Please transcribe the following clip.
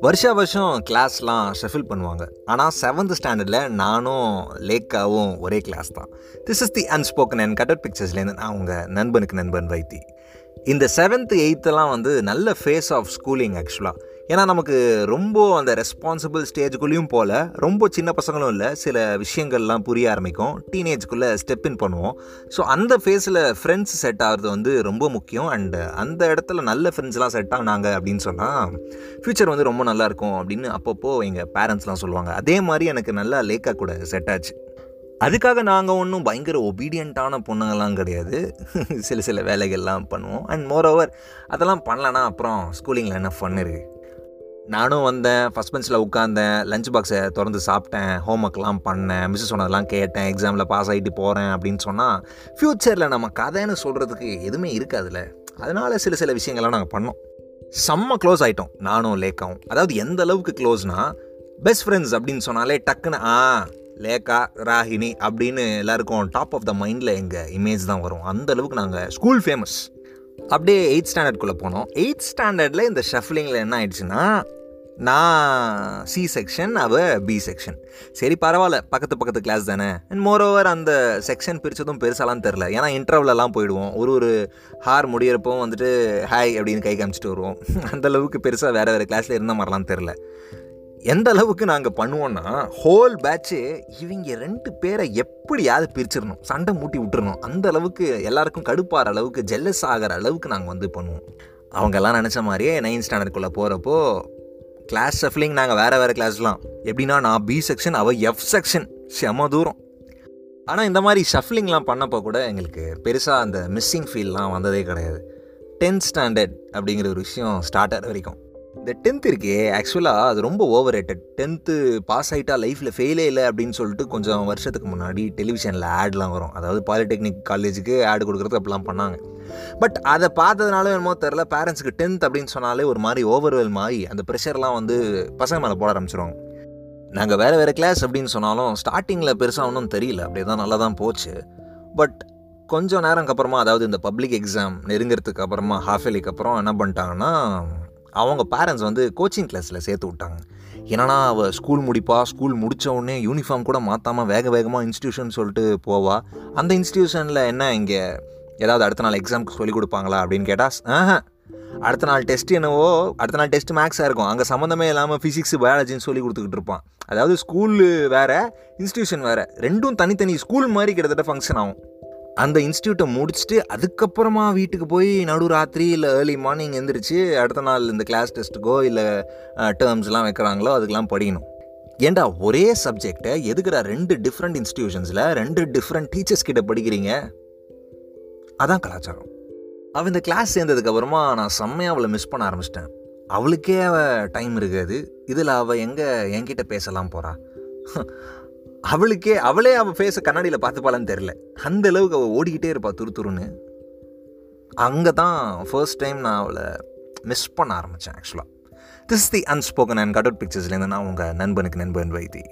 வருஷா வருஷம் கிளாஸ்லாம் ஷெஃபில் பண்ணுவாங்க. ஆனால் செவன்த் ஸ்டாண்டர்டில் நானும் லேக்காவும் ஒரே கிளாஸ் தான். This is the unspoken and cut out பிக்சர்ஸ்லேருந்து நான் உங்கள் நண்பனுக்கு நண்பன் வைத்தி. இந்த செவன்த்து எயித்தெல்லாம் வந்து நல்ல ஃபேஸ் ஆஃப் ஸ்கூலிங் ஆக்சுவலாக ஏன்னா நமக்கு ரொம்ப அந்த ரெஸ்பான்சிபிள் ஸ்டேஜுக்குள்ளேயும் போல் ரொம்ப சின்ன பசங்களும் இல்லை சில விஷயங்கள்லாம் புரிய ஆரம்பிக்கும். டீனேஜ்குள்ளே ஸ்டெப் இன் பண்ணுவோம். ஸோ அந்த ஃபேஸில் ஃப்ரெண்ட்ஸ் செட் ஆகிறது வந்து ரொம்ப முக்கியம். அண்ட் அந்த இடத்துல நல்ல ஃப்ரெண்ட்ஸ்லாம் செட் ஆனாங்க அப்படின்னு சொன்னால் ஃப்யூச்சர் வந்து ரொம்ப நல்லாயிருக்கும் அப்படின்னு அப்பப்போ எங்கள் பேரண்ட்ஸ்லாம் சொல்லுவாங்க. அதே மாதிரி எனக்கு நல்லா லேக்கா கூட செட் ஆச்சு. அதுக்காக நாங்கள் ஒன்றும் பயங்கர ஒபீடியண்ட்டான பொண்ணுங்கள்லாம் கிடையாது. சில சில வேலைகள்லாம் பண்ணுவோம். அண்ட் மோர் ஓவர் அதெல்லாம் பண்ணலன்னா அப்புறம் ஸ்கூலிங்கில் என்ன ஃபன் இருக்குது நானும் வந்தேன் ஃபஸ்ட் பெஞ்சில் உட்காந்தேன் லஞ்ச் பாக்ஸை திறந்து சாப்பிட்டேன் ஹோம் ஒர்க்லாம் பண்ணேன் மிஸ்ஸு சொன்னதெல்லாம் கேட்டேன் எக்ஸாமில் பாஸ் ஆகிட்டு போகிறேன் அப்படின்னு சொன்னால் ஃப்யூச்சரில் நம்ம கதைன்னு சொல்கிறதுக்கு எதுவுமே இருக்காதுல்ல. அதனால் சில சில விஷயங்கள்லாம் நாங்கள் பண்ணோம். செம்ம க்ளோஸ் ஆகிட்டோம் நானும் லேக்காவும். அதாவது எந்த அளவுக்கு க்ளோஸ்னால் பெஸ்ட் ஃப்ரெண்ட்ஸ் அப்படின்னு சொன்னாலே டக்குன்னு ஆ லேக்கா ராகினி அப்படின்னு எல்லாருக்கும் டாப் ஆஃப் த மைண்டில் எங்கள் இமேஜ் தான் வரும். அந்த அளவுக்கு நாங்கள் ஸ்கூல் ஃபேமஸ் அப்படியே எயிட் ஸ்டாண்டர்ட்குள்ளே போனோம். எயிட் ஸ்டாண்டர்டில் இந்த ஷஃப்லிங்கில் என்ன ஆயிடுச்சுன்னா நான் சி செக்ஷன் அவ பி செக்ஷன் சரி பரவாயில்ல பக்கத்து பக்கத்து கிளாஸ் தானே. அண்ட் மோர் ஓவர் அந்த செக்ஷன் பிரித்ததும் பெருசாலாம் தெரில ஏன்னா இன்டர்வலெல்லாம் போயிடுவோம். ஒரு ஒரு ஹார் முடியிறப்போ வந்துட்டு ஹாய் அப்படின்னு கை காமிச்சிட்டு வருவோம். அந்தளவுக்கு பெருசாக வேறு வேறு கிளாஸில் இருந்த மாதிரிலாம் தெரில எந்த அளவுக்கு நாங்கள் பண்ணுவோன்னா ஹோல் பேட்ச்சு இவங்க ரெண்டு பேரை எப்படியாவது பிரிச்சிடணும் சண்டை மூட்டி விட்டுறணும். அந்த அளவுக்கு எல்லாருக்கும் கடுப்பாகிற அளவுக்கு ஜெல்லஸ் ஆகிற அளவுக்கு நாங்கள் வந்து பண்ணுவோம். அவங்கெல்லாம் நினச்ச மாதிரியே நைன்த் ஸ்டாண்டர்டுக்குள்ளே போகிறப்போ கிளாஸ் ஷஃப்லிங் நாங்கள் வேறு வேறு கிளாஸ்லாம் எப்படின்னா நான் பி செக்ஷன் அவள் எஃப் செக்ஷன் செம தூரம். ஆனால் இந்த மாதிரி ஷஃப்லிங்லாம் பண்ணப்போ கூட எங்களுக்கு பெருசாக அந்த மிஸ்ஸிங் ஃபீல்லாம் வந்ததே கிடையாது. டென்த் ஸ்டாண்டர்ட் அப்படிங்கிற ஒரு விஷயம் ஸ்டார்ட் ஆகிற வரைக்கும். இந்த டென்த் இருக்கே. ஆக்சுவலாக அது ரொம்ப ஓவர் ரேட்டட் டென்த்து பாஸ் ஆகிட்டா லைஃப்பில் ஃபெயிலே இல்லை அப்படின்னு சொல்லிட்டு கொஞ்சம் வருஷத்துக்கு முன்னாடி டெலிவிஷனில் ஆட்லாம் வரும். அதாவது பாலிடெக்னிக் காலேஜுக்கு ஆடு கொடுக்குறது அப்படிலாம் பண்ணாங்க. பட் அதை பார்த்ததுனால என்னமோ தெரில பேரண்ட்ஸுக்கு டென்த் அப்படின்னு சொன்னாலே ஒரு மாதிரி ஓவர்வெல்ம் ஆகி அந்த ப்ரெஷர்லாம் வந்து பசங்க மேலே போட ஆரம்பிச்சிருவாங்க. நாங்கள் வேறு வேறு கிளாஸ் அப்படின்னு சொன்னாலும் ஸ்டார்டிங்கில் பெருசாக ஒன்றும் தெரியல. அப்படியே தான் நல்லா தான் போச்சு. பட் கொஞ்சம் நேரம் அப்புறமா அதாவது இந்த பப்ளிக் எக்ஸாம் நெருங்கிறதுக்கு அப்புறமா ஹாஃப் இயர்லிக்கு அப்புறம் என்ன பண்ணிட்டாங்கன்னா அவங்க பேரண்ட்ஸ் வந்து கோச்சிங் கிளாஸில் சேர்த்து விட்டாங்க. என்னன்னா அவள் ஸ்கூல் முடிப்பா ஸ்கூல் முடித்த உடனே யூனிஃபார்ம் கூட மாற்றாமல் வேக வேகமாக இன்ஸ்டியூஷன் சொல்லிட்டு போவா. அந்த இன்ஸ்டியூஷனில் என்ன இங்கே ஏதாவது அடுத்த நாள் எக்ஸாமுக்கு சொல்லிக் கொடுப்பாங்களா அப்படின்னு கேட்டால் ஆஹா அடுத்த நாள் டெஸ்ட் என்னவோ அடுத்த நாள் டெஸ்ட் மேக்ஸாக இருக்கும். அங்கே சம்மந்தமே இல்லாமல் ஃபிசிக்ஸ் பயாலஜின்னு சொல்லி கொடுத்துக்கிட்டு இருப்பான். அதாவது ஸ்கூலு வேறு இன்ஸ்டியூஷன் வேறு. ரெண்டும் தனித்தனி ஸ்கூல் மாதிரி கிட்டத்தட்ட ஃபங்க்ஷன் ஆகும். அந்த இன்ஸ்டியூட்டை முடிச்சுட்டு அதுக்கப்புறமா வீட்டுக்கு போய் நடு ராத்திரி இல்லை ஏர்லி மார்னிங் எந்திரிச்சு அடுத்த நாள் இந்த கிளாஸ் டெஸ்ட்டுக்கோ இல்லை டேர்ம்ஸ்லாம் வைக்கிறாங்களோ அதுக்கெலாம் படிக்கணும். ஏண்டா ஒரே சப்ஜெக்டை எதுக்குடா ரெண்டு டிஃப்ரெண்ட் இன்ஸ்டியூஷன்ஸில் ரெண்டு டிஃப்ரெண்ட் டீச்சர்ஸ் கிட்ட படிக்கிறீங்க? அதான் கலாச்சாரம். அவள் இந்த கிளாஸ் சேர்ந்ததுக்கப்புறமா நான் செம்மையாக அவளை மிஸ் பண்ண ஆரம்பிச்சிட்டேன். அவளுக்கே அவள் டைம் இருக்காது. இதில் அவள் எங்கே என்கிட்ட பேசலாம் போகிறா அவளுக்கே அவளே அவள் ஃபேஸை கண்ணாடியில் பார்த்துப்பாளான்னு தெரில அந்த அளவுக்கு அவள் ஓடிக்கிட்டே இருப்பாள் துரு துருன்னு. அங்கே தான் ஃபர்ஸ்ட் டைம் நான் அவளை மிஸ் பண்ண ஆரம்பித்தேன் ஆக்சுவலாக this the unspoken and cut out பிக்சர்ஸ்லேருந்து நான் உங்கள் நண்பனுக்கு நண்பன் வைத்தி.